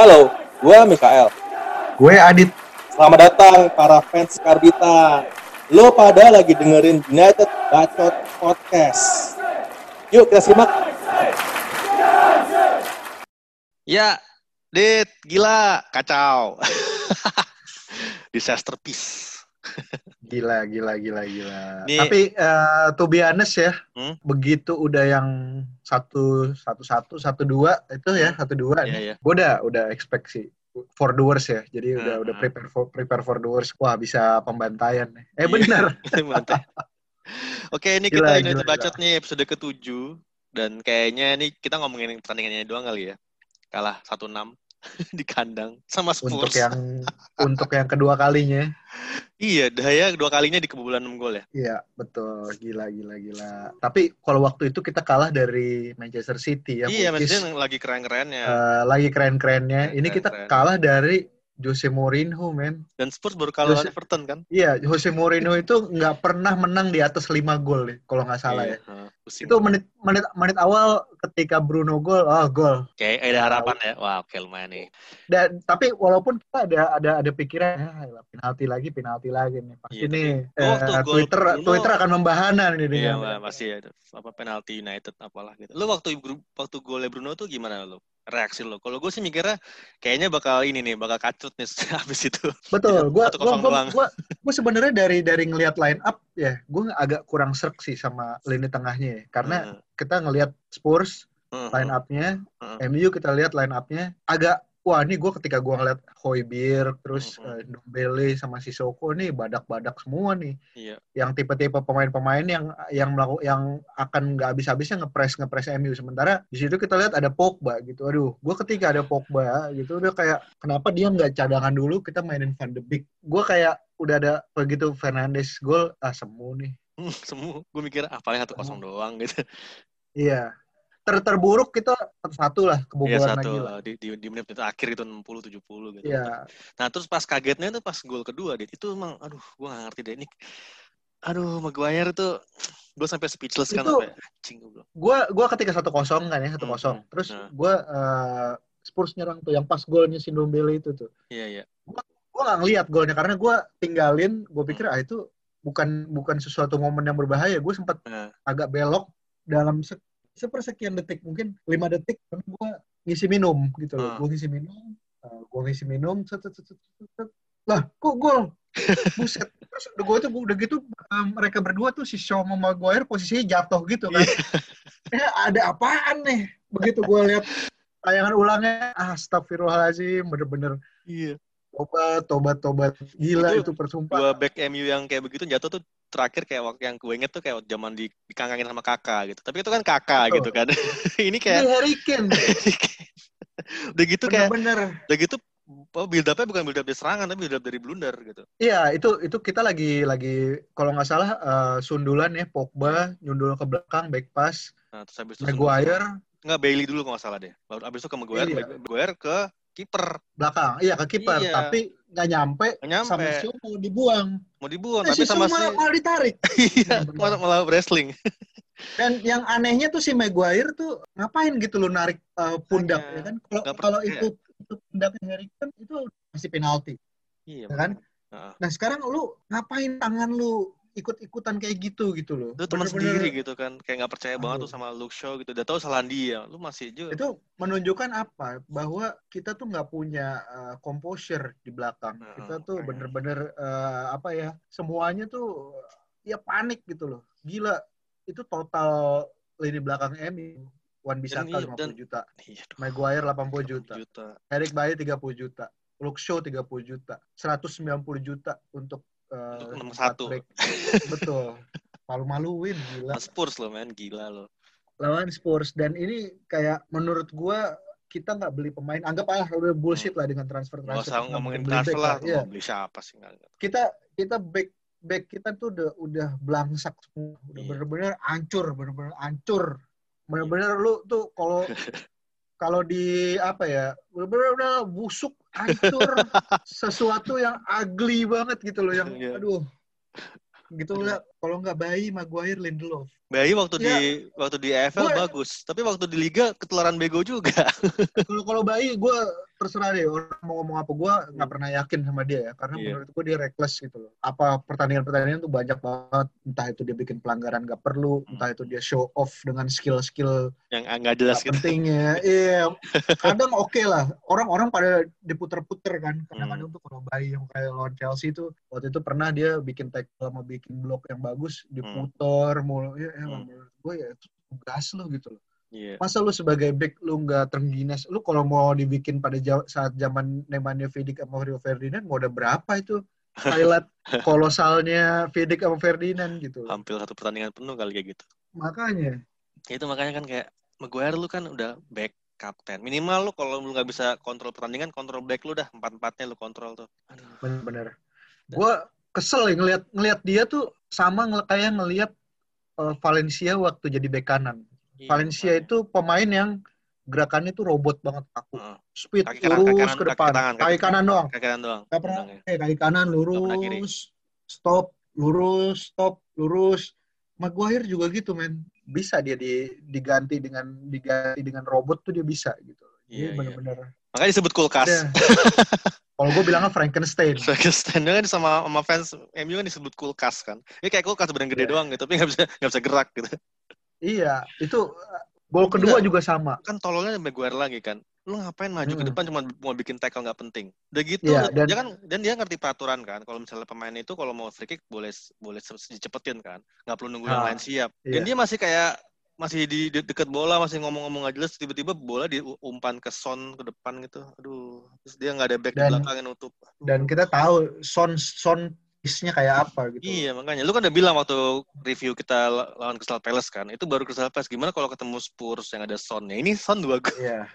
Halo, gue Mikael. Gue Adit. Selamat datang para fans Karbita. Lo pada lagi dengerin United Bacot Podcast. Yuk kita simak. Ya, Dit, gila, kacau. Disaster piece. Gila, gila, gila, gila. Ini- Tapi eh, to be honest ya, Hmm? begitu udah yang satu satu satu satu dua itu ya satu dua Iya, nih. iya. Gue udah udah expect sih for the worst ya. Jadi udah Hmm, udah hmm. prepare for prepare for the worst. Wah bisa pembantaian nih. Eh benar. Mantap. Oke, ini Gila, kita gila, Bacot nih episode ke-7 dan kayaknya ini kita ngomongin pertandingannya doang kali ya. Kalah 1-6 di kandang sama untuk Spurs. yang untuk yang kedua kalinya. Iya, Daya dua kalinya di kebobolan 6 gol ya. Iya betul. Gila, gila, gila. Tapi kalau waktu itu kita kalah dari Manchester City ya. iya, maksudnya lagi keren-kerennya. eh, lagi keren-kerennya. Ini kita kalah dari Jose Mourinho, men. Dan Spurs baru kalah Jose- Everton kan? Iya, Jose Mourinho itu nggak pernah menang di atas 5 gol nih, kalau nggak salah Iya, ya. heeh, pusing. Itu menit menit menit awal ketika Bruno gol, oh gol. Kayak ada harapan ya. Wah, oke lumayan nih. Dan tapi walaupun kita ada ada ada pikiran ya penalti lagi, penalti lagi nih. Pasti Iya, nih Oh, eh, Twitter Bruno- Twitter akan membahana nih Iya, dengan Wah, pasti ya. Apa penalti United apalah gitu. Lu waktu waktu golnya Bruno tuh gimana lu? Reaksi lu? Kalau gue sih mikirnya kayaknya bakal ini nih, bakal kacut nih habis itu. Betul, gua Satu gua gua, doang. gua, gua sebenarnya dari dari ngelihat line up ya, gua agak kurang serk sih sama lini tengahnya ya. Karena Heeh, kita ngelihat Spurs heeh, line up-nya heeh. MU kita lihat line up-nya agak wah ini gue ketika gue ngeliat Hoybier terus Mhm. eh, Dombele sama Sissoko nih badak-badak semua nih. Iya. yang tipe-tipe pemain-pemain yang yang melaku, yang akan nggak habis-habisnya ngepres ngepres MU sementara di situ kita lihat ada Pogba gitu. Aduh gue ketika ada Pogba gitu udah kayak kenapa dia nggak cadangan dulu kita mainin Van de Beek? Gue kayak udah ada begitu Fernandes gol ah semu nih. Hmm, Semua gue mikir ah paling satu kosong doang gitu. iya ter terburuk kita satu lah Iya kebobolan satu lagi lah. di, di, di menit akhir itu 60 70 gitu. iya. Nah, terus pas kagetnya tuh pas gol kedua dit itu emang aduh gue gak ngerti deh ini. Aduh Maguire tuh gue sampai speechless kan Itu- sampai anjing gue gua gua ketika satu kosong kan ya satu Hmm, kosong. Hmm. terus Nah. gua eh, Spurs nyerang tuh yang pas golnya si Ndombele itu tuh. Iya, iya. gua nggak ngeliat golnya karena gua tinggalin gua pikir ah itu bukan bukan sesuatu momen yang berbahaya. Gue sempat Nah, agak belok dalam sepersekian detik mungkin lima detik gua ngisi minum gitu loh Hmm. gua ngisi minum eh, gua ngisi minum set, set, set, set, set, set. lah kok gol buset terus udah gue tuh udah gitu eh, mereka berdua tuh si Shaw sama Maguire posisinya jatuh gitu kan Iya. eh ada apaan nih begitu gue lihat tayangan ulangnya ah, astagfirullahaladzim bener-bener iya. tobat tobat tobat gila Itu itu, persumpah Dua back MU yang kayak begitu jatuh tuh terakhir kayak waktu yang gue inget tuh kayak zaman di, dikangangin sama kakak gitu. Tapi itu kan kakak Betul. gitu kan. ini ini kayak Harry Kane udah gitu kayak bener-bener udah gitu oh, build up-nya bukan build up dari serangan tapi build up dari blunder gitu. iya itu itu kita lagi lagi kalau nggak salah eh, sundulan ya Pogba nyundul ke belakang back pass Nah, terus habis itu Maguire Enggak Bailey dulu kalau nggak salah deh. Baru abis itu ke Maguire, Iya. Maguire ke kiper. belakang iya ke kiper Iya. tapi nggak nyampe, nyampe. sama Shaw mau dibuang Mau dibuang Eh, tapi si sama si malah, malah ditarik iya, malah, malah wrestling. Dan yang anehnya tuh si Maguire tuh ngapain gitu lo narik uh, pundak Makanya. ya kan? Kalau kalau itu itu pundaknya Harry Kane itu masih penalti. Iya, Ya kan? Heeh. Nah sekarang lu ngapain tangan lu ikut-ikutan kayak gitu gitu loh? Lu teman sendiri gitu kan, kayak nggak percaya banget tuh sama Luke Shaw gitu. Udah tahu salah dia, lu masih juga. Itu menunjukkan apa? Bahwa kita tuh nggak punya uh, composure di belakang. Heeh, Kita tuh bener-bener uh, apa ya? Semuanya tuh ya panik gitu loh. Gila. Itu total lini belakang MU. Wan Bisaka iya, 50 dan- juta. Iya, Maguire 80 juta. juta. Eric Bailly 30 juta, Luke Shaw 30 juta, 190 juta untuk uh, Untuk nomor empat satu. Betul. Malu-maluin gila. Spurs lo men, gila lo. Lawan Spurs dan ini kayak menurut gua kita nggak beli pemain. Anggap ah udah bullshit lah dengan transfer Gak transfer. usah ngomongin transfer lah, mau beli siapa sih nggak? Kita kita back back kita tuh udah udah belangsak semua. Udah Iya. bener-bener hancur, bener-bener hancur. Bener-bener lu tuh kalau kalau di apa ya bener-bener udah busuk hancur sesuatu yang ugly banget gitu loh yang Iya. aduh gitu lah kalau nggak bayi Maguire Lindelof Bayi waktu Ya. di waktu di EFL Gua- bagus, tapi waktu di liga ketularan bego juga. kalau kalau bayi gue terserah deh orang mau ngomong apa gue nggak pernah yakin sama dia ya karena Iya. menurut gue dia reckless gitu loh apa pertandingan-pertandingan tuh banyak banget entah itu dia bikin pelanggaran nggak perlu Hmm. entah itu dia show off dengan skill-skill Yang nggak jelas gitu. pentingnya iya kadang oke lah orang-orang pada diputer-puter kan kadang-kadang Hmm. tuh kalau bayi yang kayak lawan Chelsea itu waktu itu pernah dia bikin tackle sama bikin blok yang bagus diputer mulu ya, ya Hmm. menurut gue ya itu tugas lo gitu loh Iya. masa lu sebagai back lu nggak terengginas lu kalau mau dibikin pada saat zaman Nemanja Vidic sama Rio Ferdinand mau ada berapa itu highlight kolosalnya Vidic sama Ferdinand gitu. Hampir satu pertandingan penuh kali kayak gitu. makanya Ya itu makanya kan kayak Maguire lu kan udah back kapten. Minimal lu kalau lu nggak bisa kontrol pertandingan, kontrol back lu dah empat-empatnya lu kontrol tuh. Aduh. bener-bener gue kesel ya ngelihat ngelihat dia tuh sama kayak ngelihat uh, Valencia waktu jadi bek kanan Valencia makanya. itu pemain yang gerakannya tuh robot banget aku Heeh. speed Kaki kanan, kaki lurus kanan, ke kaki depan tangan, kaki kaki- kanan doang Kaki kanan doang. Gak pernah, Tenang ya. eh kaki kanan lurus, stop, lurus, stop, lurus. Maguire juga gitu, men. Bisa dia di, diganti dengan diganti dengan robot tuh dia bisa gitu. Iya, Dia bener-bener. Makanya disebut kulkas. Ada. Kalau gue bilangnya Frankenstein. Frankenstein kan sama sama fans MU kan disebut kulkas kan. Ini kayak kulkas badan gede Iya. doang gitu, tapi nggak bisa nggak bisa gerak gitu. Iya, itu gol kedua Enggak. juga sama. Kan tololnya Maguire lagi kan. Lu ngapain maju ke Hmm. depan cuma mau bikin tackle nggak penting. Udah gitu, Iya, udah- dan- dia kan dan dia ngerti peraturan kan. Kalau misalnya pemain itu kalau mau free kick boleh boleh dicepetin kan. Nggak perlu nunggu yang Ah, lain siap. iya. Dan dia masih kayak masih di de- deket bola masih ngomong-ngomong nggak jelas tiba-tiba bola diumpan ke son ke depan gitu aduh terus dia nggak ada back di Dan- belakang yang nutup Dan kita tahu Son Son isnya kayak apa gitu. Iya makanya. Lu kan udah bilang waktu review kita la- lawan Crystal Palace kan itu baru Crystal Palace. Gimana kalau ketemu Spurs yang ada Son ya ini Son dua gol Iya.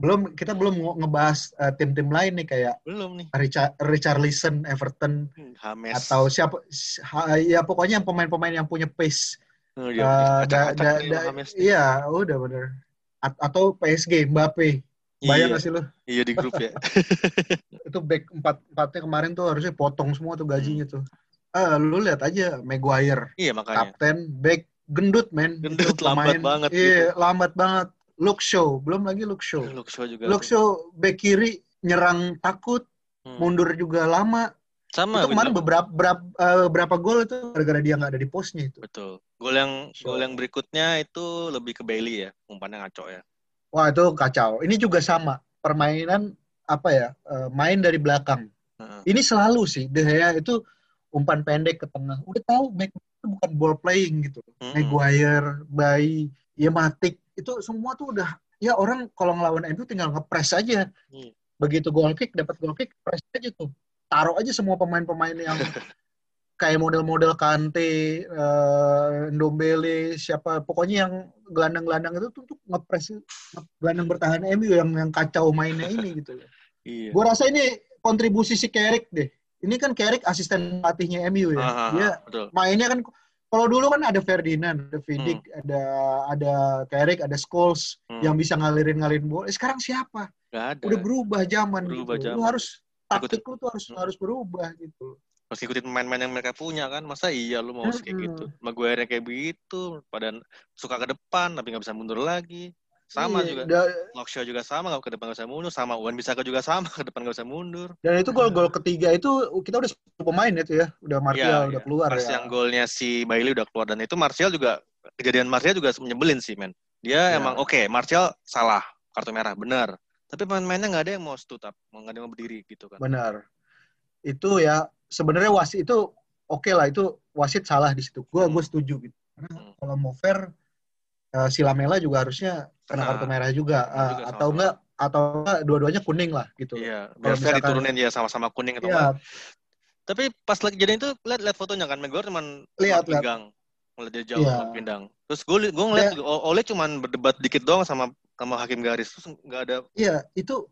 belum kita belum nge- ngebahas uh, tim-tim lain nih kayak belum nih. Richard Richarlison, Everton Hames atau siapa ha- ya pokoknya yang pemain-pemain yang punya pace Oh, iya, da- acak-acak da- da- nih. iya udah bener. A- atau PSG Mbappe bayang iya, gak sih lu? Iya di grup ya. Itu back empat empatnya kemarin tuh harusnya potong semua tuh gajinya tuh. Ah lu lihat aja Maguire iya makanya. kapten back gendut men. Gendut, Itu lambat pemain- banget iya gitu. lambat banget. Look show belum lagi look show Luke Shaw juga. Look show back kiri nyerang takut Hmm. mundur juga lama. Sama itu kemarin bener. beberapa berapa, eh, berapa gol itu gara-gara dia nggak ada di posnya itu. Betul. Gol yang So- gol yang berikutnya itu lebih ke Bailey ya umpannya ngaco ya Wah itu kacau. Ini juga sama permainan apa ya eh, main dari belakang. Heeh. Ini selalu sih De Gea itu umpan pendek ke tengah. Udah tahu back itu bukan ball playing gitu. Mm-mm. Maguire, Bayi, ya Matic itu semua tuh udah ya orang kalau ngelawan MU tinggal ngepres aja. Iya. Begitu goal kick dapat goal kick press aja tuh. Taruh aja semua pemain-pemain yang kayak model-model Kante, eh, Ndombele, siapa pokoknya yang gelandang-gelandang itu tuh, tuh ngepres nge- gelandang bertahan MU yang yang kacau mainnya ini gitu. iya Gue rasa ini kontribusi si Carrick deh. Ini kan Carrick asisten pelatihnya MU ya. Ah, ah, Dia betul mainnya kan kalau dulu kan ada Ferdinand, ada Vidic, ada ada Carrick, ada Scholes Hmm. yang bisa ngalirin-ngalirin bola. Eh, sekarang siapa? nggak ada Udah berubah zaman Berubah gitu. Lu zaman. harus taktik lu tuh harus Hmm. harus berubah gitu. Harus ikutin pemain-pemain yang mereka punya kan masa iya lu mau kayak gitu? Maguire kayak begitu pada suka ke depan tapi nggak bisa mundur lagi. Sama Iya, juga. da- Lockshaw juga sama nggak ke depan nggak bisa mundur. Sama Wan Bisaka juga sama ke depan nggak bisa mundur. Dan itu gol-gol ketiga itu kita udah 10 pemain itu ya, udah Martial Iya, udah iya. keluar pas ya. yang golnya si Bailey udah keluar dan itu Martial juga kejadian Martial juga nyebelin sih men. Dia Iya. emang oke Martial salah kartu merah benar. Tapi pemain-pemainnya nggak ada yang mau stood up nggak ada yang mau berdiri gitu kan. Benar. Itu ya sebenarnya wasit itu oke lah itu wasit salah di situ. Gua Hmm. gue setuju gitu. Karena Hmm. kalau mau fair eh, si Lamela juga harusnya kena kartu merah juga, Eh, juga atau enggak atau enggak dua-duanya kuning lah gitu. iya Kalau biar fair diturunin ya sama-sama kuning atau Iya, enggak. Tapi pas lagi jadi itu lihat lihat fotonya kan Maguire cuman Lihat, pinggang. Ngeliat dia jauh cuma pinggang. Terus gue gue ngeliat Dia- juga, O- Ole cuman berdebat dikit doang sama sama hakim garis. Terus nggak ada iya itu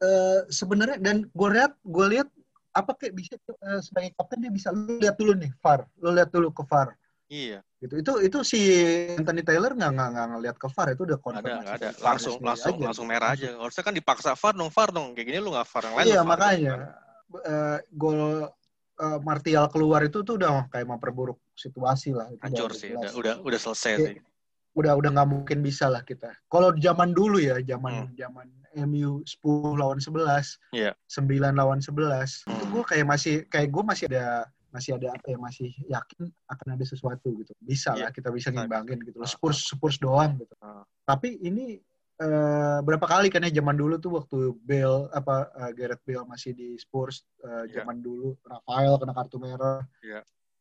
eh, sebenarnya dan gue lihat gue lihat apa kayak bisa eh, sebagai kapten dia bisa lu lihat dulu nih VAR, lu lihat dulu ke VAR. iya gitu itu itu si Anthony Taylor nggak nggak nggak ngeliat ke VAR itu udah ada konfirmasi ada VAR-nya langsung langsung aja. langsung merah aja harusnya kan dipaksa VAR dong VAR dong kayak gini lu nggak VAR yang lain iya makanya kan. eh, gol eh, Martial keluar itu tuh udah kayak memperburuk situasi lah itu hancur sih udah udah udah selesai Oke. sih udah udah nggak mungkin bisa lah kita. Kalau zaman dulu ya, zaman Hmm. zaman MU 10 lawan 11, Iya. 9 lawan 11, itu Hmm. gue kayak masih kayak gue masih ada masih ada apa ya masih yakin akan ada sesuatu gitu. Bisa Iya, lah kita bisa ngimbangin gitu. loh. Ah, Spurs Spurs doang gitu. Ah. Tapi ini eh, berapa kali kan ya zaman dulu tuh waktu Bale apa eh, Gareth Bale masih di Spurs eh, Iya. zaman dulu Rafael kena kartu merah. Iya.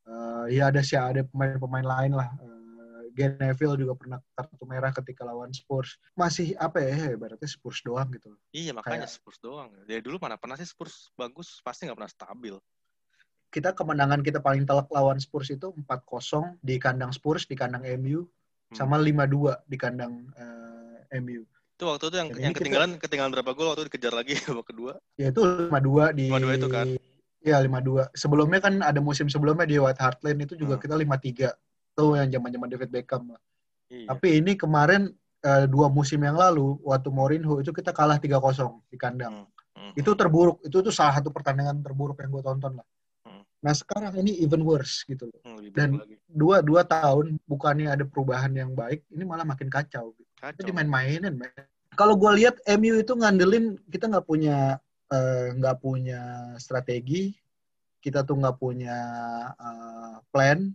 Eh, ya ada sih ada pemain-pemain lain lah. Eh, Gary Neville juga pernah kartu merah ketika lawan Spurs. Masih apa ya, ibaratnya Spurs doang gitu. Iya makanya Kayak- Spurs doang. Dari dulu mana pernah sih Spurs bagus, pasti nggak pernah stabil. Kita kemenangan kita paling telak lawan Spurs itu 4-0 di kandang Spurs, di kandang MU, Hmm. sama 5-2 di kandang eh, MU. Itu waktu itu yang, yang ini kita- ketinggalan ketinggalan berapa gol waktu dikejar lagi babak kedua. Ya itu 5-2 di 5-2 itu kan? Iya 5-2. Sebelumnya kan ada musim sebelumnya di White Hart Lane itu juga Hmm. kita 5-3. Tuh yang zaman-zaman David Beckham. Iya. Tapi ini kemarin eh, dua musim yang lalu waktu Mourinho itu kita kalah 3-0 di kandang. Hmm. Itu terburuk. Itu tuh salah satu pertandingan terburuk yang gue tonton lah. Hmm. Nah sekarang ini even worse gitu loh. Hmm, Dan- lagi. Dua, dua tahun bukannya ada perubahan yang baik, ini malah makin kacau. Gitu. Itu Kacau. dimain-mainin, men. Kalau gue lihat MU itu ngandelin kita nggak punya eh, nggak punya strategi, kita tuh nggak punya eh, plan.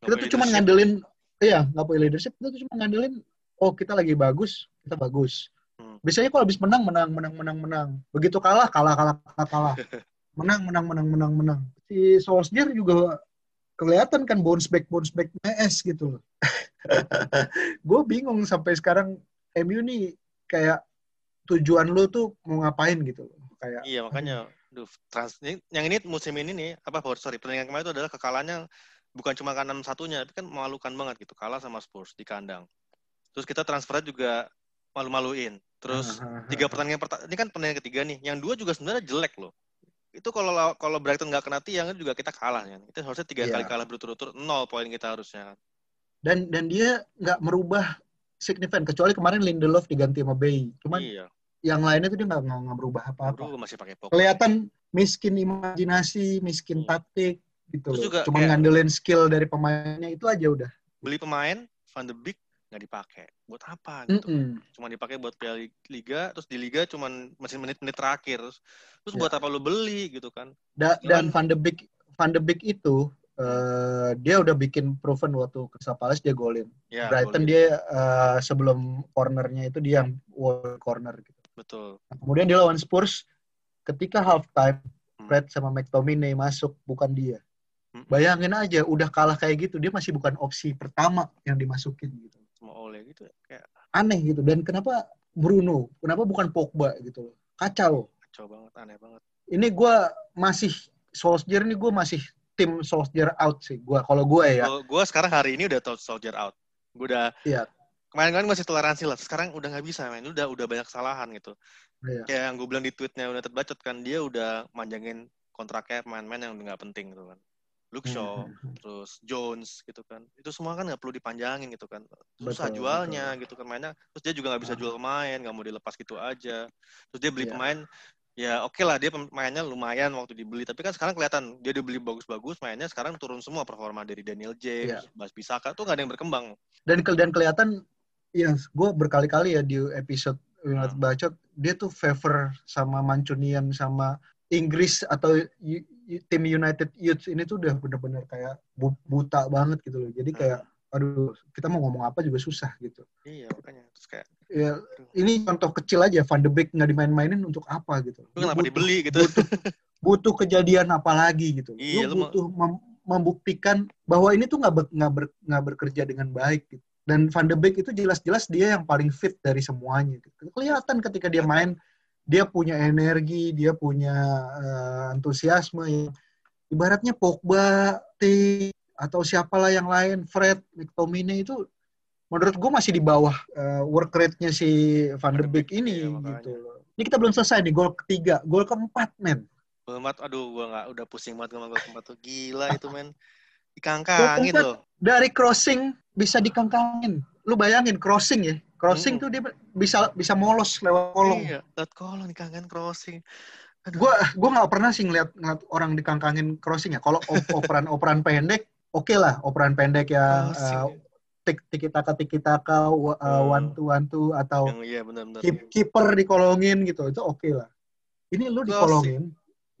Kita tuh cuma ngandelin, iya nggak punya leadership. Kita tuh cuma ngandelin, oh kita lagi bagus, kita bagus. Hmm. Biasanya kalau habis menang, menang, menang, menang, menang. Begitu kalah, kalah, kalah, kalah, kalah. Menang, menang, menang, menang, menang. Si Solskjaer juga kelihatan kan bounce back, bounce back MS gitu loh. gue bingung sampai sekarang MU nih kayak tujuan lu tuh mau ngapain gitu loh. Kayak Iya makanya, duh, trans, ini- yang ini musim ini nih, apa sorry pertandingan kemarin itu adalah kekalahannya bukan cuma karena enam satunya, tapi kan memalukan banget gitu, kalah sama Spurs di kandang. Terus kita transfernya juga malu-maluin. Terus tiga pertandingan pertama, ini kan pertandingan ketiga nih, yang dua juga sebenarnya jelek loh. Itu kalau kalau Brighton nggak kena tiang juga kita kalah kan. Itu harusnya tiga Iya. kali kalah berturut-turut, nol poin kita harusnya. dan dan dia nggak merubah signifikan kecuali kemarin Lindelof diganti sama Bayi. Cuman Iya, yang lainnya tuh dia nggak nggak berubah apa-apa. Masih pakai. Kelihatan miskin imajinasi, miskin Iya. taktik gitu Terus loh. juga Cuma kayak- ngandelin skill dari pemainnya itu aja udah. Beli pemain, Van de Beek nggak dipakai. Buat apa gitu? Mm-mm. cuma dipakai buat Piala Liga, terus di Liga cuma masih menit-menit terakhir. Terus, terus Ya. buat apa lu beli gitu kan? Da- Cuman- dan Van de Beek Van de Beek itu eh, dia udah bikin proven waktu Crystal Palace dia golin. Ya, Brighton golin. dia eh, sebelum cornernya itu dia yang wall corner gitu. betul. Nah, kemudian dia lawan Spurs ketika half time Hmm. Fred sama McTominay masuk bukan dia. Bayangin aja udah kalah kayak gitu dia masih bukan opsi pertama yang dimasukin gitu. Sama Ole gitu ya. kayak Aneh gitu dan kenapa Bruno? Kenapa bukan Pogba gitu loh. Kacau. kacau banget, aneh banget. Ini gua masih Solskjaer ini gue masih tim Solskjaer out sih. Gua kalau gue ya. Gua sekarang hari ini udah soldier out. Gua udah Iya. Kemarin-kemarin masih toleransi lah. Sekarang udah nggak bisa, men. Udah udah banyak kesalahan gitu. Iya. Kayak yang gue bilang di tweetnya udah terbacot kan dia udah manjangin kontraknya pemain-pemain yang nggak penting gitu kan. Luke Shaw, Hmm. terus Jones gitu kan. Itu semua kan nggak perlu dipanjangin gitu kan. Susah Betul, jualnya gitu kan mainnya. Terus dia juga nggak bisa Ah. jual pemain, nggak mau dilepas gitu aja. Terus dia beli Iya. pemain ya oke lah dia pemainnya lumayan waktu dibeli tapi kan sekarang kelihatan dia dibeli bagus-bagus mainnya sekarang turun semua performa dari Daniel James, Iya. Bas Bisaka tuh nggak ada yang berkembang. Dan ke- dan kelihatan ya gue berkali-kali ya di episode United Hmm. Bacot dia tuh favor sama Mancunian sama Inggris atau tim United Youth ini tuh udah bener-bener kayak bu- buta banget gitu loh. Jadi kayak aduh kita mau ngomong apa juga susah gitu. Iya makanya terus kayak Ya ini contoh kecil aja Van de Beek nggak dimain-mainin untuk apa gitu. lu kenapa butuh- dibeli gitu. butuh, butuh kejadian apa lagi gitu. Iya, lu butuh mem- membuktikan bahwa ini tuh nggak ber- nggak ber- bekerja dengan baik gitu. Dan Van de Beek itu jelas-jelas dia yang paling fit dari semuanya. Gitu. Kelihatan ketika dia main, dia punya energi, dia punya eh, antusiasme yang ibaratnya Pogba, T atau siapalah yang lain, Fred, McTominay itu menurut gue masih di bawah eh, work rate-nya si Van de Beek ini Iya, makanya. gitu loh. Ini kita belum selesai nih, gol ketiga, gol keempat, men. Keempat, aduh gua nggak udah pusing banget sama gol keempat tuh gila itu men. Dikangkangin Gol loh. Dari crossing bisa dikangkangin. Lu bayangin crossing ya. Crossing Hmm. tuh dia bisa bisa molos lewat kolong. Iya, lihat kolong dikangkangin crossing. Gua gua nggak pernah sih ngeliat, ngeliat orang dikangkangin crossing ya. Kalau op- operan-operan pendek, oke lah, operan pendek Crossing. eh, tik tiki taka tiki taka uh, Hmm. one two one two atau Yang iya benar-benar. keep, keeper dikolongin gitu itu oke lah ini lu Crossing. dikolongin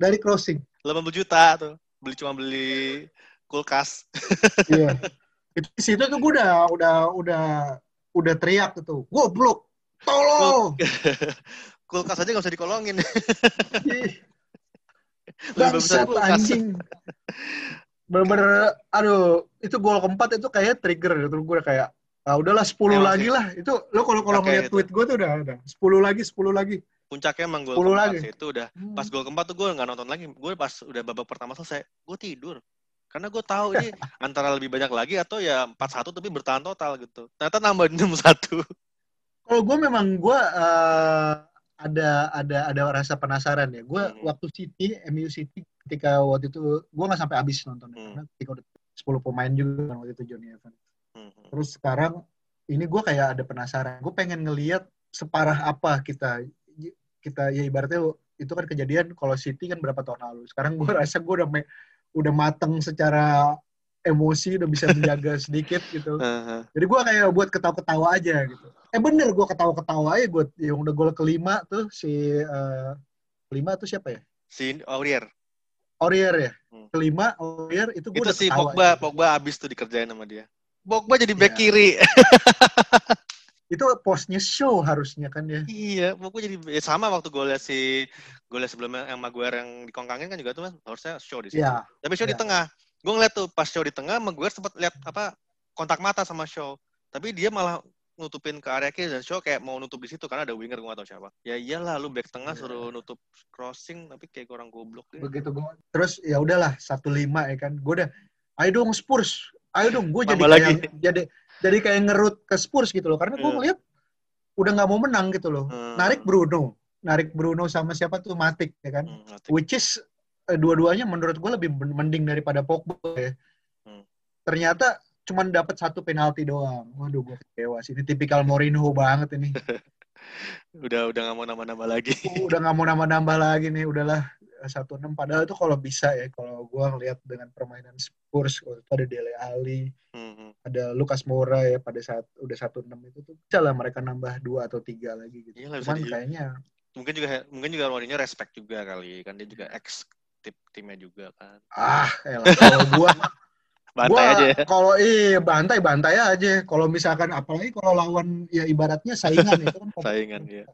dari crossing 80 juta tuh. Beli cuma beli kulkas. iya itu situ tuh gue udah udah udah udah teriak gitu goblok. Tolong. Kulkas aja nggak usah dikolongin. Bangsat anjing. Bener-bener aduh itu gol keempat itu kayak trigger gitu. Gue udah kayak ah udahlah 10 Emang lagi lah. Itu lo kalau kalau ngeliat itu. tweet gue tuh udah ada 10 lagi 10 lagi. Puncaknya emang gol 10 keempat lagi. Itu udah. Pas gol keempat tuh gue nggak nonton lagi. Gue pas udah babak pertama selesai, gue tidur. Karena gue tahu ini antara lebih banyak lagi atau ya 4-1 tapi bertahan total gitu. Ternyata nambah 6-1. kalau gue memang gue eh, ada ada ada rasa penasaran ya gue Hmm. waktu City MU City ketika waktu itu gue nggak sampai habis nonton Hmm. karena ketika udah 10 pemain juga kan waktu itu Johnny Evans Hmm. terus sekarang ini gue kayak ada penasaran gue pengen ngelihat separah apa kita kita ya ibaratnya itu kan kejadian kalau City kan berapa tahun lalu sekarang gue rasa gue udah me- udah mateng secara emosi udah bisa menjaga sedikit gitu Heeh. jadi gue kayak buat ketawa-ketawa aja gitu. Eh bener gue ketawa-ketawa aja gue yang udah gol kelima tuh si eh, kelima tuh siapa ya? Si Aurier. Aurier ya. Hmm. Kelima Aurier itu gue Itu udah si ketawa Pogba, aja. Pogba abis tuh dikerjain sama dia. Pogba jadi back Iya. kiri. Itu postnya show harusnya kan ya. iya, Pogba jadi ya sama waktu golnya si golnya sebelumnya yang Maguire yang dikongkangin kan juga tuh kan harusnya show di situ. Iya. Tapi show di Iya. tengah. Gue ngeliat tuh pas show di tengah, Maguire sempat lihat apa kontak mata sama show. Tapi dia malah nutupin ke area kiri dan show kayak mau nutup di situ karena ada winger gue gak tau siapa. Ya iyalah lu back tengah Iya. suruh nutup crossing tapi kayak kurang goblok deh. Begitu gue. Terus ya udahlah satu lima ya kan. Gue udah ayo dong Spurs. Ayo dong gue jadi kayak jadi jadi kayak ngerut ke Spurs gitu loh karena gue Iya. ngeliat udah nggak mau menang gitu loh. Hmm. Narik Bruno. Narik Bruno sama siapa tuh Matic ya kan. Hmm, which is eh, dua-duanya menurut gue lebih men- mending daripada Pogba ya. Hmm. Ternyata cuman dapat satu penalti doang. Waduh, gue kecewa sih. Ini tipikal Mourinho banget ini. Udah udah gak mau nambah-nambah lagi. Udah nggak mau nambah-nambah lagi nih. Udahlah satu enam. Padahal itu kalau bisa ya, kalau gue ngelihat dengan permainan Spurs, waktu itu ada Dele Alli, Hmm, hmm. ada Lucas Moura ya pada saat udah satu enam itu tuh bisa lah mereka nambah dua atau tiga lagi gitu. Iya lah, bisa Cuman di- kayaknya mungkin juga mungkin juga Mourinho respect juga kali kan dia juga ex tip timnya juga kan. ah, elah, kalau gue Bantai Gua aja ya. Kalau iya bantai bantai aja. Kalau misalkan apalagi kalau lawan ya ibaratnya saingan itu kan Saingan ya.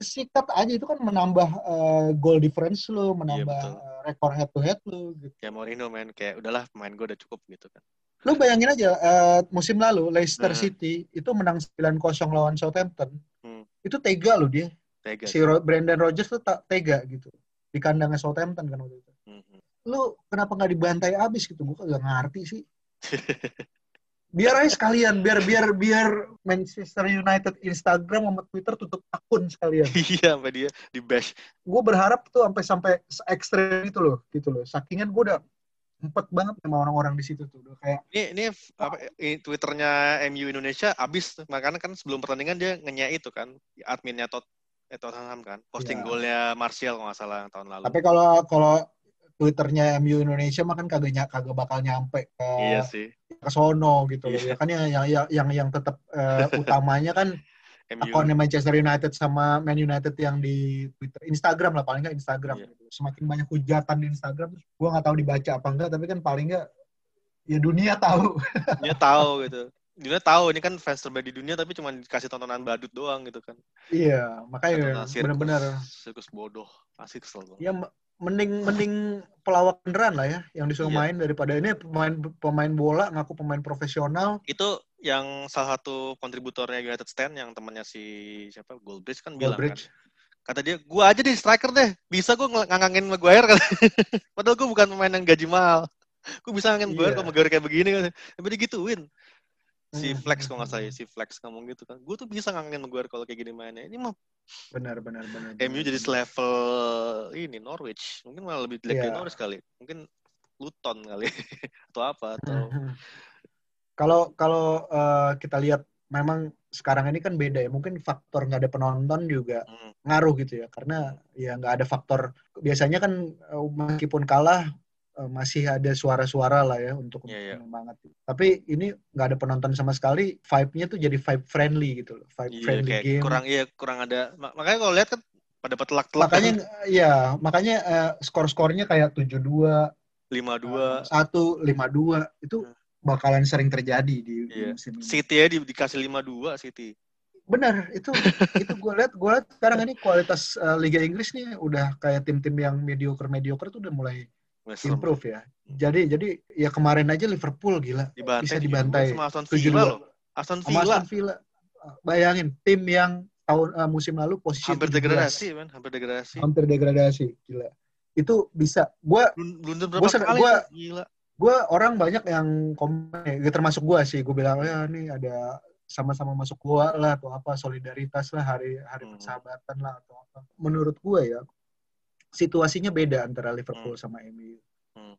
Sikat aja itu kan menambah eh, goal difference lo, menambah betul. eh, rekor head to head lo. Gitu. Ya Mourinho main kayak udahlah pemain gue udah cukup gitu kan. Lo bayangin aja eh, musim lalu Leicester Hmm. City itu menang 9-0 lawan Southampton. Hmm. Itu tega loh dia. Tega. Si Ro- Brendan Rodgers tuh tak tega gitu. Di kandangnya Southampton kan waktu itu. Hmm. Lu kenapa nggak dibantai abis gitu? Gue kagak ngerti sih. biar aja sekalian biar biar biar Manchester United Instagram sama Twitter tutup akun sekalian Iya sampai dia di bash. gue berharap tuh sampai sampai ekstrim itu loh gitu loh sakingan gue udah empat banget sama orang-orang di situ tuh udah kayak Ini ini apa ini Twitternya MU Indonesia abis makanya kan sebelum pertandingan dia ngenyai itu kan adminnya Tot eh, Tottenham kan posting Iya. golnya Martial kalau nggak salah tahun lalu. tapi kalau kalau Twitternya MU Indonesia mah kan kagak kagak bakal nyampe ke Iya sih. ke sono gitu loh Iya. ya kan yang yang yang yang, yang tetap eh, utamanya kan akunnya Manchester United sama Man United yang di Twitter, Instagram lah paling nggak Instagram. Iya. Gitu. Semakin banyak hujatan di Instagram, gue nggak tahu dibaca apa enggak, tapi kan paling nggak ya dunia tahu. Dia tahu gitu. Dia tahu ini kan fans terbaik di dunia tapi cuma dikasih tontonan badut doang gitu kan. iya, makanya benar-benar sirkus bodoh. Pasti kesel banget. ya m- mending mending pelawak beneran lah ya yang disuruh Iya. main daripada ini pemain pemain bola ngaku pemain profesional. Itu yang salah satu kontributornya United Stand yang temannya si siapa Goldbridge kan bilang Goldbridge. kan. Kata dia, gua aja di striker deh. Bisa gua ngangangin Maguire kan. Padahal gua bukan pemain yang gaji mahal. Gua bisa ngangangin Maguire Iya. kalau Maguire kayak begini kan. Tapi digituin. Si Hmm. Flex kalau nggak salah, si Flex ngomong gitu kan. Gua tuh bisa ngangangin Maguire kalau kayak gini mainnya. Ini mah Benar benar benar. MU benar, jadi selevel ini Norwich. Mungkin malah lebih jelek dari Iya. Norwich kali. Mungkin Luton kali atau apa atau. Kalau kalau eh, kita lihat memang sekarang ini kan beda ya. Mungkin faktor nggak ada penonton juga Hmm, ngaruh gitu ya. Karena ya nggak ada faktor. Biasanya kan eh, meskipun kalah eh, masih ada suara-suara lah ya untuk Iya, iya. menyemangati. Tapi ini nggak ada penonton sama sekali. Vibe-nya tuh jadi vibe friendly gitu loh. Vibe Iya, friendly kayak game. kurang iya kurang ada. ma- Makanya kalau lihat kan pada petelak-telak makanya ya makanya eh, skor-skornya kayak 7-2, lima dua. 1, 5-2 itu bakalan sering terjadi di, di Iya. musim ini. City ya di, dikasih lima dua City. Benar, itu itu gue lihat gue lihat sekarang ini kualitas eh, Liga Inggris nih udah kayak tim-tim yang mediocre mediocre tuh udah mulai West improve ya. Jadi jadi ya kemarin aja Liverpool gila Dibantai bisa 7-2 dibantai sama Aston 7-2. Villa loh. Aston Villa Aston Villa. Bayangin tim yang tahun eh, musim lalu posisi hampir 17, degradasi, man. Hampir degradasi. hampir degradasi, gila. Itu bisa. Gue Blun- Blunder berapa Gua kali gua-? Gila. gue orang banyak yang komen, ya, termasuk gue sih, gue bilang ya nih ada sama-sama masuk gua lah atau apa solidaritas lah hari hari Hmm. persahabatan lah atau apa. Menurut gue ya situasinya beda antara Liverpool sama MU. Hmm.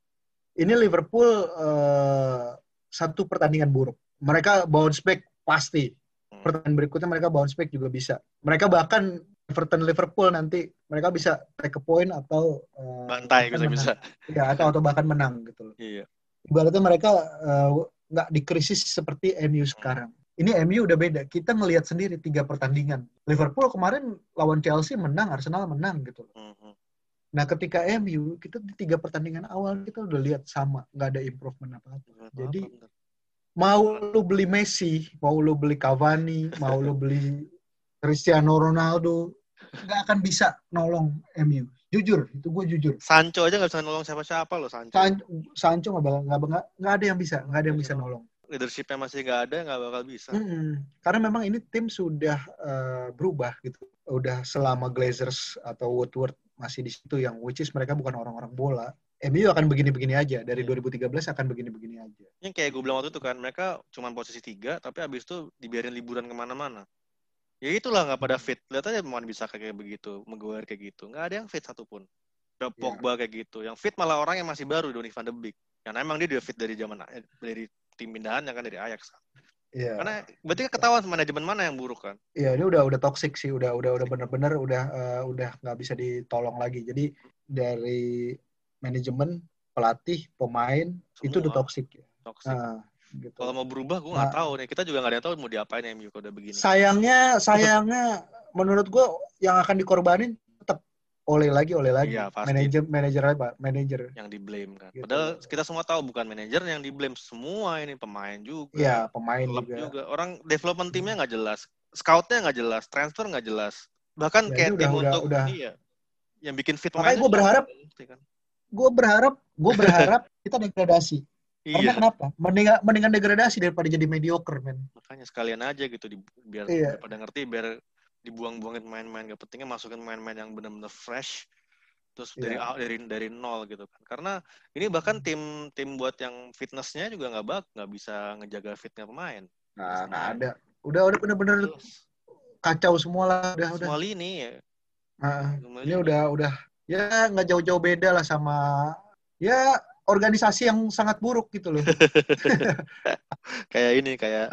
Ini Liverpool eh, satu pertandingan buruk. Mereka bounce back pasti. Hmm. Pertandingan berikutnya mereka bounce back juga bisa. Mereka bahkan Everton Liverpool nanti mereka bisa take a point atau eh, Bantai bisa-bisa. menang. Ya, atau atau bahkan menang gitu loh Iya. ibaratnya mereka eh, nggak di krisis seperti MU sekarang. Ini MU udah beda. Kita ngelihat sendiri tiga pertandingan. Liverpool kemarin lawan Chelsea menang, Arsenal menang gitu. Mhm. Nah ketika MU kita di tiga pertandingan awal kita udah lihat sama, nggak ada improvement apa apa. Bener Jadi mau lu beli Messi, mau lu beli Cavani, mau lu beli Cristiano Ronaldo, nggak akan bisa nolong MU. Jujur, itu gue jujur. Sancho aja nggak bisa nolong siapa-siapa loh Sancho. San- Sancho nggak bakal- nggak ada yang bisa, nggak ada yang bisa nolong. Leadershipnya masih nggak ada, nggak bakal bisa. Mm-mm. Karena memang ini tim sudah eh, berubah gitu. Udah selama Glazers atau Woodward masih di situ yang which is mereka bukan orang-orang bola. MU akan begini-begini aja dari Iya. 2013 akan begini-begini aja. Yang kayak gue bilang waktu itu kan, mereka cuma posisi tiga, tapi abis itu dibiarin liburan ke mana-mana. Ya itulah nggak pada fit. Lihat aja pemain bisa kayak begitu, Maguire kayak gitu. Nggak ada yang fit satupun. Udah Iya. Pogba kayak gitu. Yang fit malah orang yang masih baru, Donny van de Beek. Yang emang dia udah fit dari zaman dari tim pindahan kan dari Ajax. Iya. Karena berarti ketahuan manajemen mana yang buruk kan. Iya, ini udah udah toxic sih, udah udah udah bener-bener udah eh, udah nggak bisa ditolong lagi. Jadi dari manajemen, pelatih, pemain itu udah Semua toxic ya. toxic. Nah, gitu. Kalau mau berubah gue nggak Nah. tahu nih. Kita juga nggak ada yang tahu mau diapain MU kalau udah begini. sayangnya sayangnya menurut gue yang akan dikorbanin oleh lagi oleh lagi Iya, pasti. manajer manajer apa manajer yang di blame kan. Gitu. Padahal kita semua tahu bukan manajer yang di blame semua ini pemain juga. ya pemain juga, juga. Orang development timnya nggak jelas, scoutnya nggak jelas, transfer nggak jelas. Bahkan Ya, kayak udah- tim udah- untuk udah. iya, yang bikin fit Makanya gua berharap- ngerti kan. gue berharap gue berharap kita degradasi karena Iya, kenapa mendingan mendingan degradasi daripada jadi mediocre men makanya sekalian aja gitu di, biar Iya. pada ngerti biar dibuang-buangin main-main gak pentingnya masukin main-main yang benar-benar fresh terus dari aw- dari dari nol gitu kan. Karena ini bahkan tim tim buat yang fitnessnya juga nggak bak nggak bisa ngejaga fitnya pemain. Nah nggak ada. Udah udah bener-bener terus kacau semua lah udah udah. semua lini ya. Nah, semua ini lini. udah udah ya nggak jauh-jauh beda lah sama ya organisasi yang sangat buruk gitu loh. Kayak ini kayak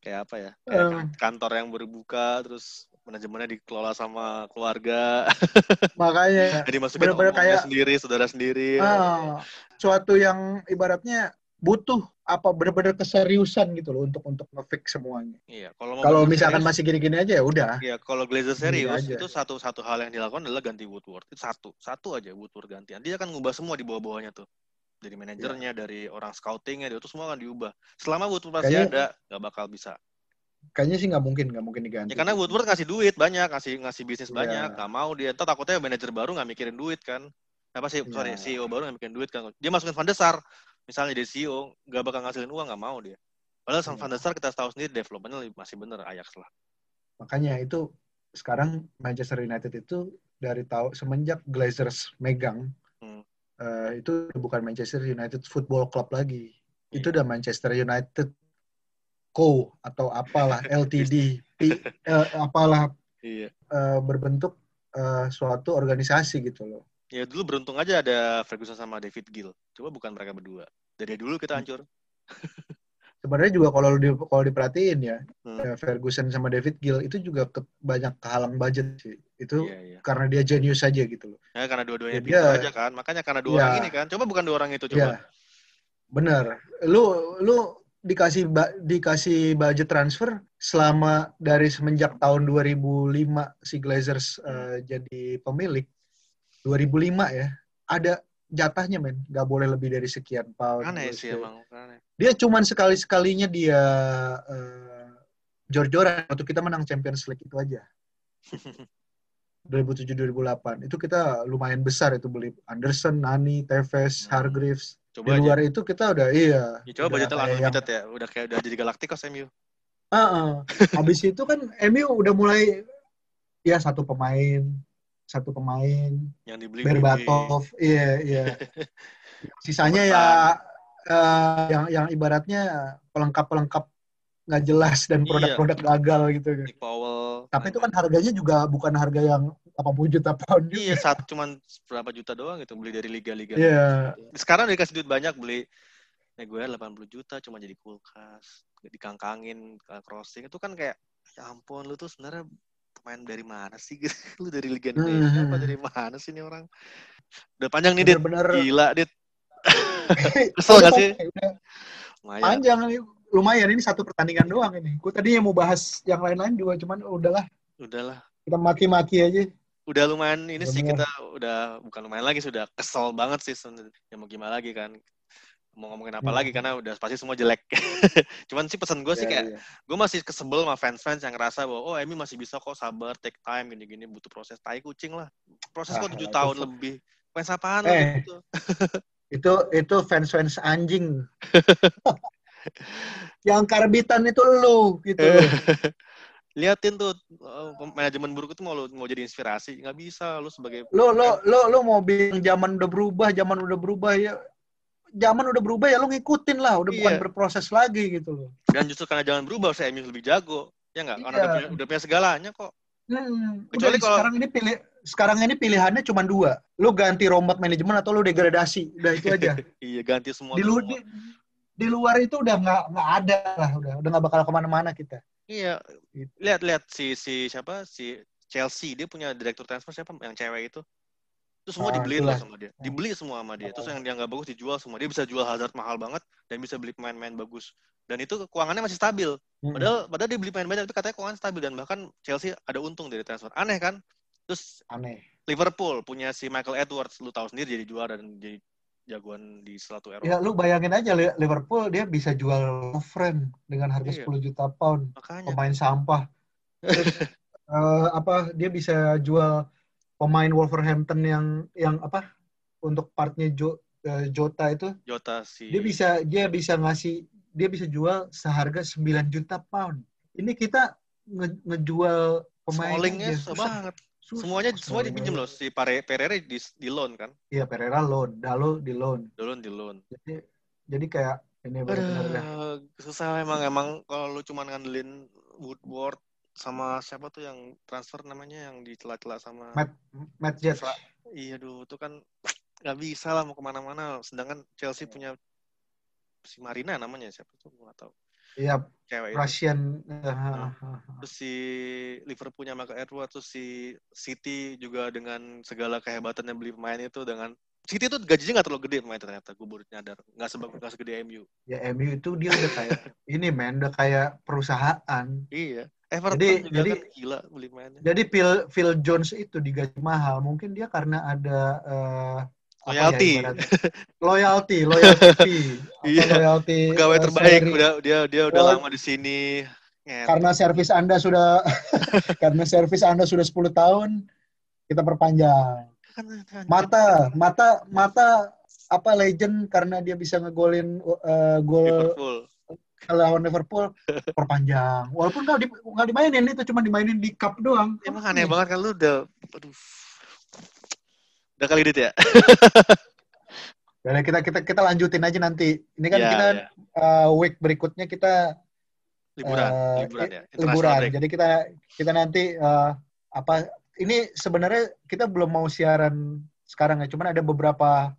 kayak apa ya? Kayak kan- kantor yang baru buka terus manajemennya dikelola sama keluarga. Makanya jadi masukin Bener-bener omongnya kayak- sendiri saudara sendiri. Ah, suatu yang ibaratnya butuh apa bener-bener keseriusan gitu loh untuk untuk ngefix semuanya. iya kalau mau Kalau bener misalkan serius, masih gini-gini aja ya udah. ya kalau Glazer Gini serius aja. itu satu satu hal yang dilakukan adalah ganti Woodward. Itu satu satu aja Woodward gantian. Dia akan ngubah semua di bawah-bawahnya tuh. Dari manajernya dari orang scoutingnya dia itu semua akan diubah. Selama Woodward masih Kayaknya- ada nggak bakal bisa Kayaknya sih nggak mungkin nggak mungkin diganti. ya karena Woodward ngasih duit banyak ngasih ngasih bisnis Iya. banyak nggak mau dia Ntar takutnya manajer baru nggak mikirin duit kan apa sih sorry Iya. CEO baru nggak mikirin duit kan dia masukin Van der Sar misalnya dia CEO nggak bakal ngasilin uang nggak mau dia padahal sama Iya. Van der Sar kita tahu sendiri developmentnya masih bener Ajax lah Makanya itu sekarang Manchester United itu dari tahu semenjak Glazers megang Hmm. eh, itu bukan Manchester United Football Club lagi. Itu Iya. udah Manchester United Co atau apalah LTD P, eh, apalah iya eh, berbentuk eh, suatu organisasi gitu loh. Ya dulu beruntung aja ada Ferguson sama David Gill. Coba bukan mereka berdua. Dari dulu kita hancur. sebenarnya juga kalau di, kalau diperhatiin ya, Hmm. ya Ferguson sama David Gill itu juga ke- banyak kehalang budget sih. Itu Iya, iya. karena dia jenius aja gitu loh. Ya, karena dua-duanya Ya, pintar aja kan. Makanya karena dua Iya. orang ini kan. Coba bukan dua orang itu Iya. coba. Bener. Lu lu dikasih ba- dikasih budget transfer selama dari semenjak tahun 2005 si Glazers eh, jadi pemilik 2005 ya. Ada jatahnya men, nggak boleh lebih dari sekian pound. Aneh sih dia- emang. Aneh. Dia cuman sekali-sekalinya dia eh, jor-joran waktu kita menang Champions League itu aja. 2007-2008 itu kita lumayan besar itu beli Anderson, Nani, Tevez, Hmm. Hargreaves. Coba Di aja. luar itu kita udah iya. Ya, coba udah budgetnya kayak yang- unlimited ya. Udah kayak udah jadi Galacticos MU. Heeh. Habis itu kan MU udah mulai ya satu pemain, satu pemain, Yang dibeli Berbatov, iya iya. Sisanya ya eh, yang yang ibaratnya pelengkap-pelengkap nggak jelas dan Iya. produk-produk gagal gitu. Nick Powell. Tapi itu kan harganya juga bukan harga yang 80 juta pound juga. Iya, saat cuman berapa juta doang gitu beli dari liga-liga. Iya. Sekarang udah dikasih duit banyak beli Maguire 80 juta cuma jadi kulkas, dikangkangin, crossing itu kan kayak ya ampun lu tuh sebenarnya pemain dari mana sih gitu. Lu dari Liga Indonesia Hmm. apa dari mana sih ini orang? Udah panjang nih, Dit. Bener-bener Gila, Dit. Kesel gak sih? Udah panjang nih. Lumayan ini satu pertandingan doang ini. Gue tadinya mau bahas yang lain-lain juga, cuman udahlah Udahlah. kita maki-maki aja. Udah lumayan ini sih Bener. kita udah bukan lumayan lagi sudah kesel banget sih. Ya mau gimana lagi kan? Mau ngomongin apa Hmm. lagi karena udah pasti semua jelek. Cuman sih pesan gue sih Iya, kayak iya. gue masih kesebel sama fans-fans yang ngerasa bahwa oh Emi masih bisa kok sabar take time gini-gini butuh proses tai kucing lah proses kok Ah, tujuh itu tahun lebih fans apaan Eh. gitu Itu itu fans-fans anjing. yang karbitan itu lu gitu. Eh. liatin tuh eh, manajemen buruk itu mau lu- mau jadi inspirasi nggak bisa lu sebagai Lo lo lo lo mau bilang zaman udah berubah, zaman udah berubah ya. Zaman udah berubah ya lo ngikutin lah, udah bukan Iya. berproses lagi gitu loh. dan justru karena jangan berubah saya Emi lebih jago ya nggak karena Iya. udah punya, udah punya segalanya kok Hmm, Kecuali kalau- sekarang ini pilih sekarang ini pilihannya cuma dua. Lo ganti rombak manajemen atau lo degradasi. Udah itu aja. iya ganti semua di, lu, di, di luar itu udah nggak nggak ada lah, udah udah nggak bakal ke mana-mana kita. iya Gitu. lihat lihat si si siapa si Chelsea dia punya direktur transfer siapa yang cewek itu itu semua Ah, dibeli itulah. sama dia dibeli semua sama dia terus yang dia nggak bagus dijual semua dia bisa jual Hazard mahal banget dan bisa beli pemain-pemain bagus dan itu keuangannya masih stabil. Padahal padahal dia beli pemain banyak tapi katanya keuangan stabil dan bahkan Chelsea ada untung dari transfer. Aneh kan? Terus aneh. Liverpool punya si Michael Edwards, lu tahu sendiri jadi juara dan jadi jagoan di selatu Eropa. Ya lu bayangin aja Li- Liverpool dia bisa jual friend dengan harga Iya. 10 juta pound Makanya pemain sampah. Terus, eh, apa dia bisa jual pemain Wolverhampton yang yang apa untuk partnya Jo, eh, Jota itu Jota si dia bisa dia bisa ngasih dia bisa jual seharga 9 juta pound. Ini kita nge- ngejual pemain Smallingnya banget. Susah. Semuanya semua dipinjam loh. Si Pare, Pereira di, di loan kan? Iya Pereira loan, Dalo di loan. Loan di loan. Jadi jadi kayak ini benar-benar. Aduh, susah emang emang kalau lu cuma ngandelin Woodward sama siapa tuh yang transfer namanya yang dicela-cela sama Matt Matt Jet. Fra- Iya, duh, itu kan nggak bisa lah mau ke mana-mana. Sedangkan Chelsea punya si Marina namanya siapa tuh gue nggak tahu. Iya Cewek itu. Russian. Nah. Terus si Liverpool punya Michael Edwards, terus si City juga dengan segala kehebatannya beli pemain itu dengan City tuh gajinya nggak terlalu gede pemain ternyata gue baru nyadar nggak sebagus nggak segede MU. ya MU itu dia udah kayak ini men udah kayak perusahaan. Iya. Everton Jadi- juga jadi- kan gila beli pemainnya. Jadi Phil Phil Jones itu digaji mahal. Mungkin dia karena ada eh, apa ya Loyalty. loyalty, loyalty Iya. loyalty Pegawai eh, terbaik salary. udah dia dia udah Oh. lama di sini. Nget. karena servis Anda sudah karena servis Anda sudah 10 tahun kita perpanjang. Mata, mata, mata apa legend karena dia bisa ngegolin eh, gol Liverpool. lawan Liverpool perpanjang. Walaupun nggak di, dimainin itu cuma dimainin di cup doang. Emang aneh banget kan lu udah aduh. Udah kali dit ya? Ya, kita kita kita lanjutin aja nanti. Ini kan Iya, kita iya. eh, week berikutnya kita liburan, eh, liburan ya. Liburan. break. Jadi kita kita nanti eh, apa ini sebenarnya kita belum mau siaran sekarang ya, cuman ada beberapa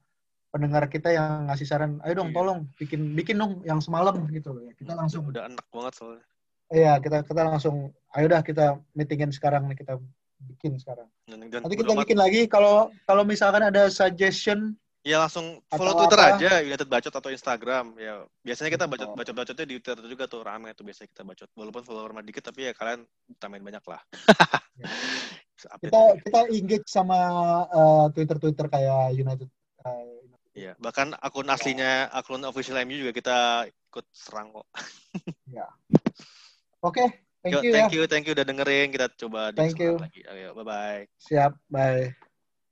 pendengar kita yang ngasih saran, ayo dong Iya. tolong bikin bikin dong yang semalam gitu. Ya, kita langsung udah enak banget soalnya. Iya, kita kita langsung ayo dah kita meetingin sekarang nih kita bikin sekarang. Dan, dan Nanti kita bikin lagi kalau kalau misalkan ada suggestion Ya langsung follow Atau Twitter apa? aja, United Bacot atau Instagram. Ya biasanya kita bacot Betul. bacot bacotnya di Twitter juga tuh rame tuh biasanya kita bacot. Walaupun follower mah dikit tapi ya kalian tambahin banyak lah. Ya. Kita kita engage sama eh, Twitter Twitter kayak United. Iya, bahkan akun aslinya akun official MU juga kita ikut serang kok. Oke, thank Yo, you ya. thank you, thank you udah dengerin. Kita coba di Thank you. lagi. Ayo, bye bye. Siap, bye.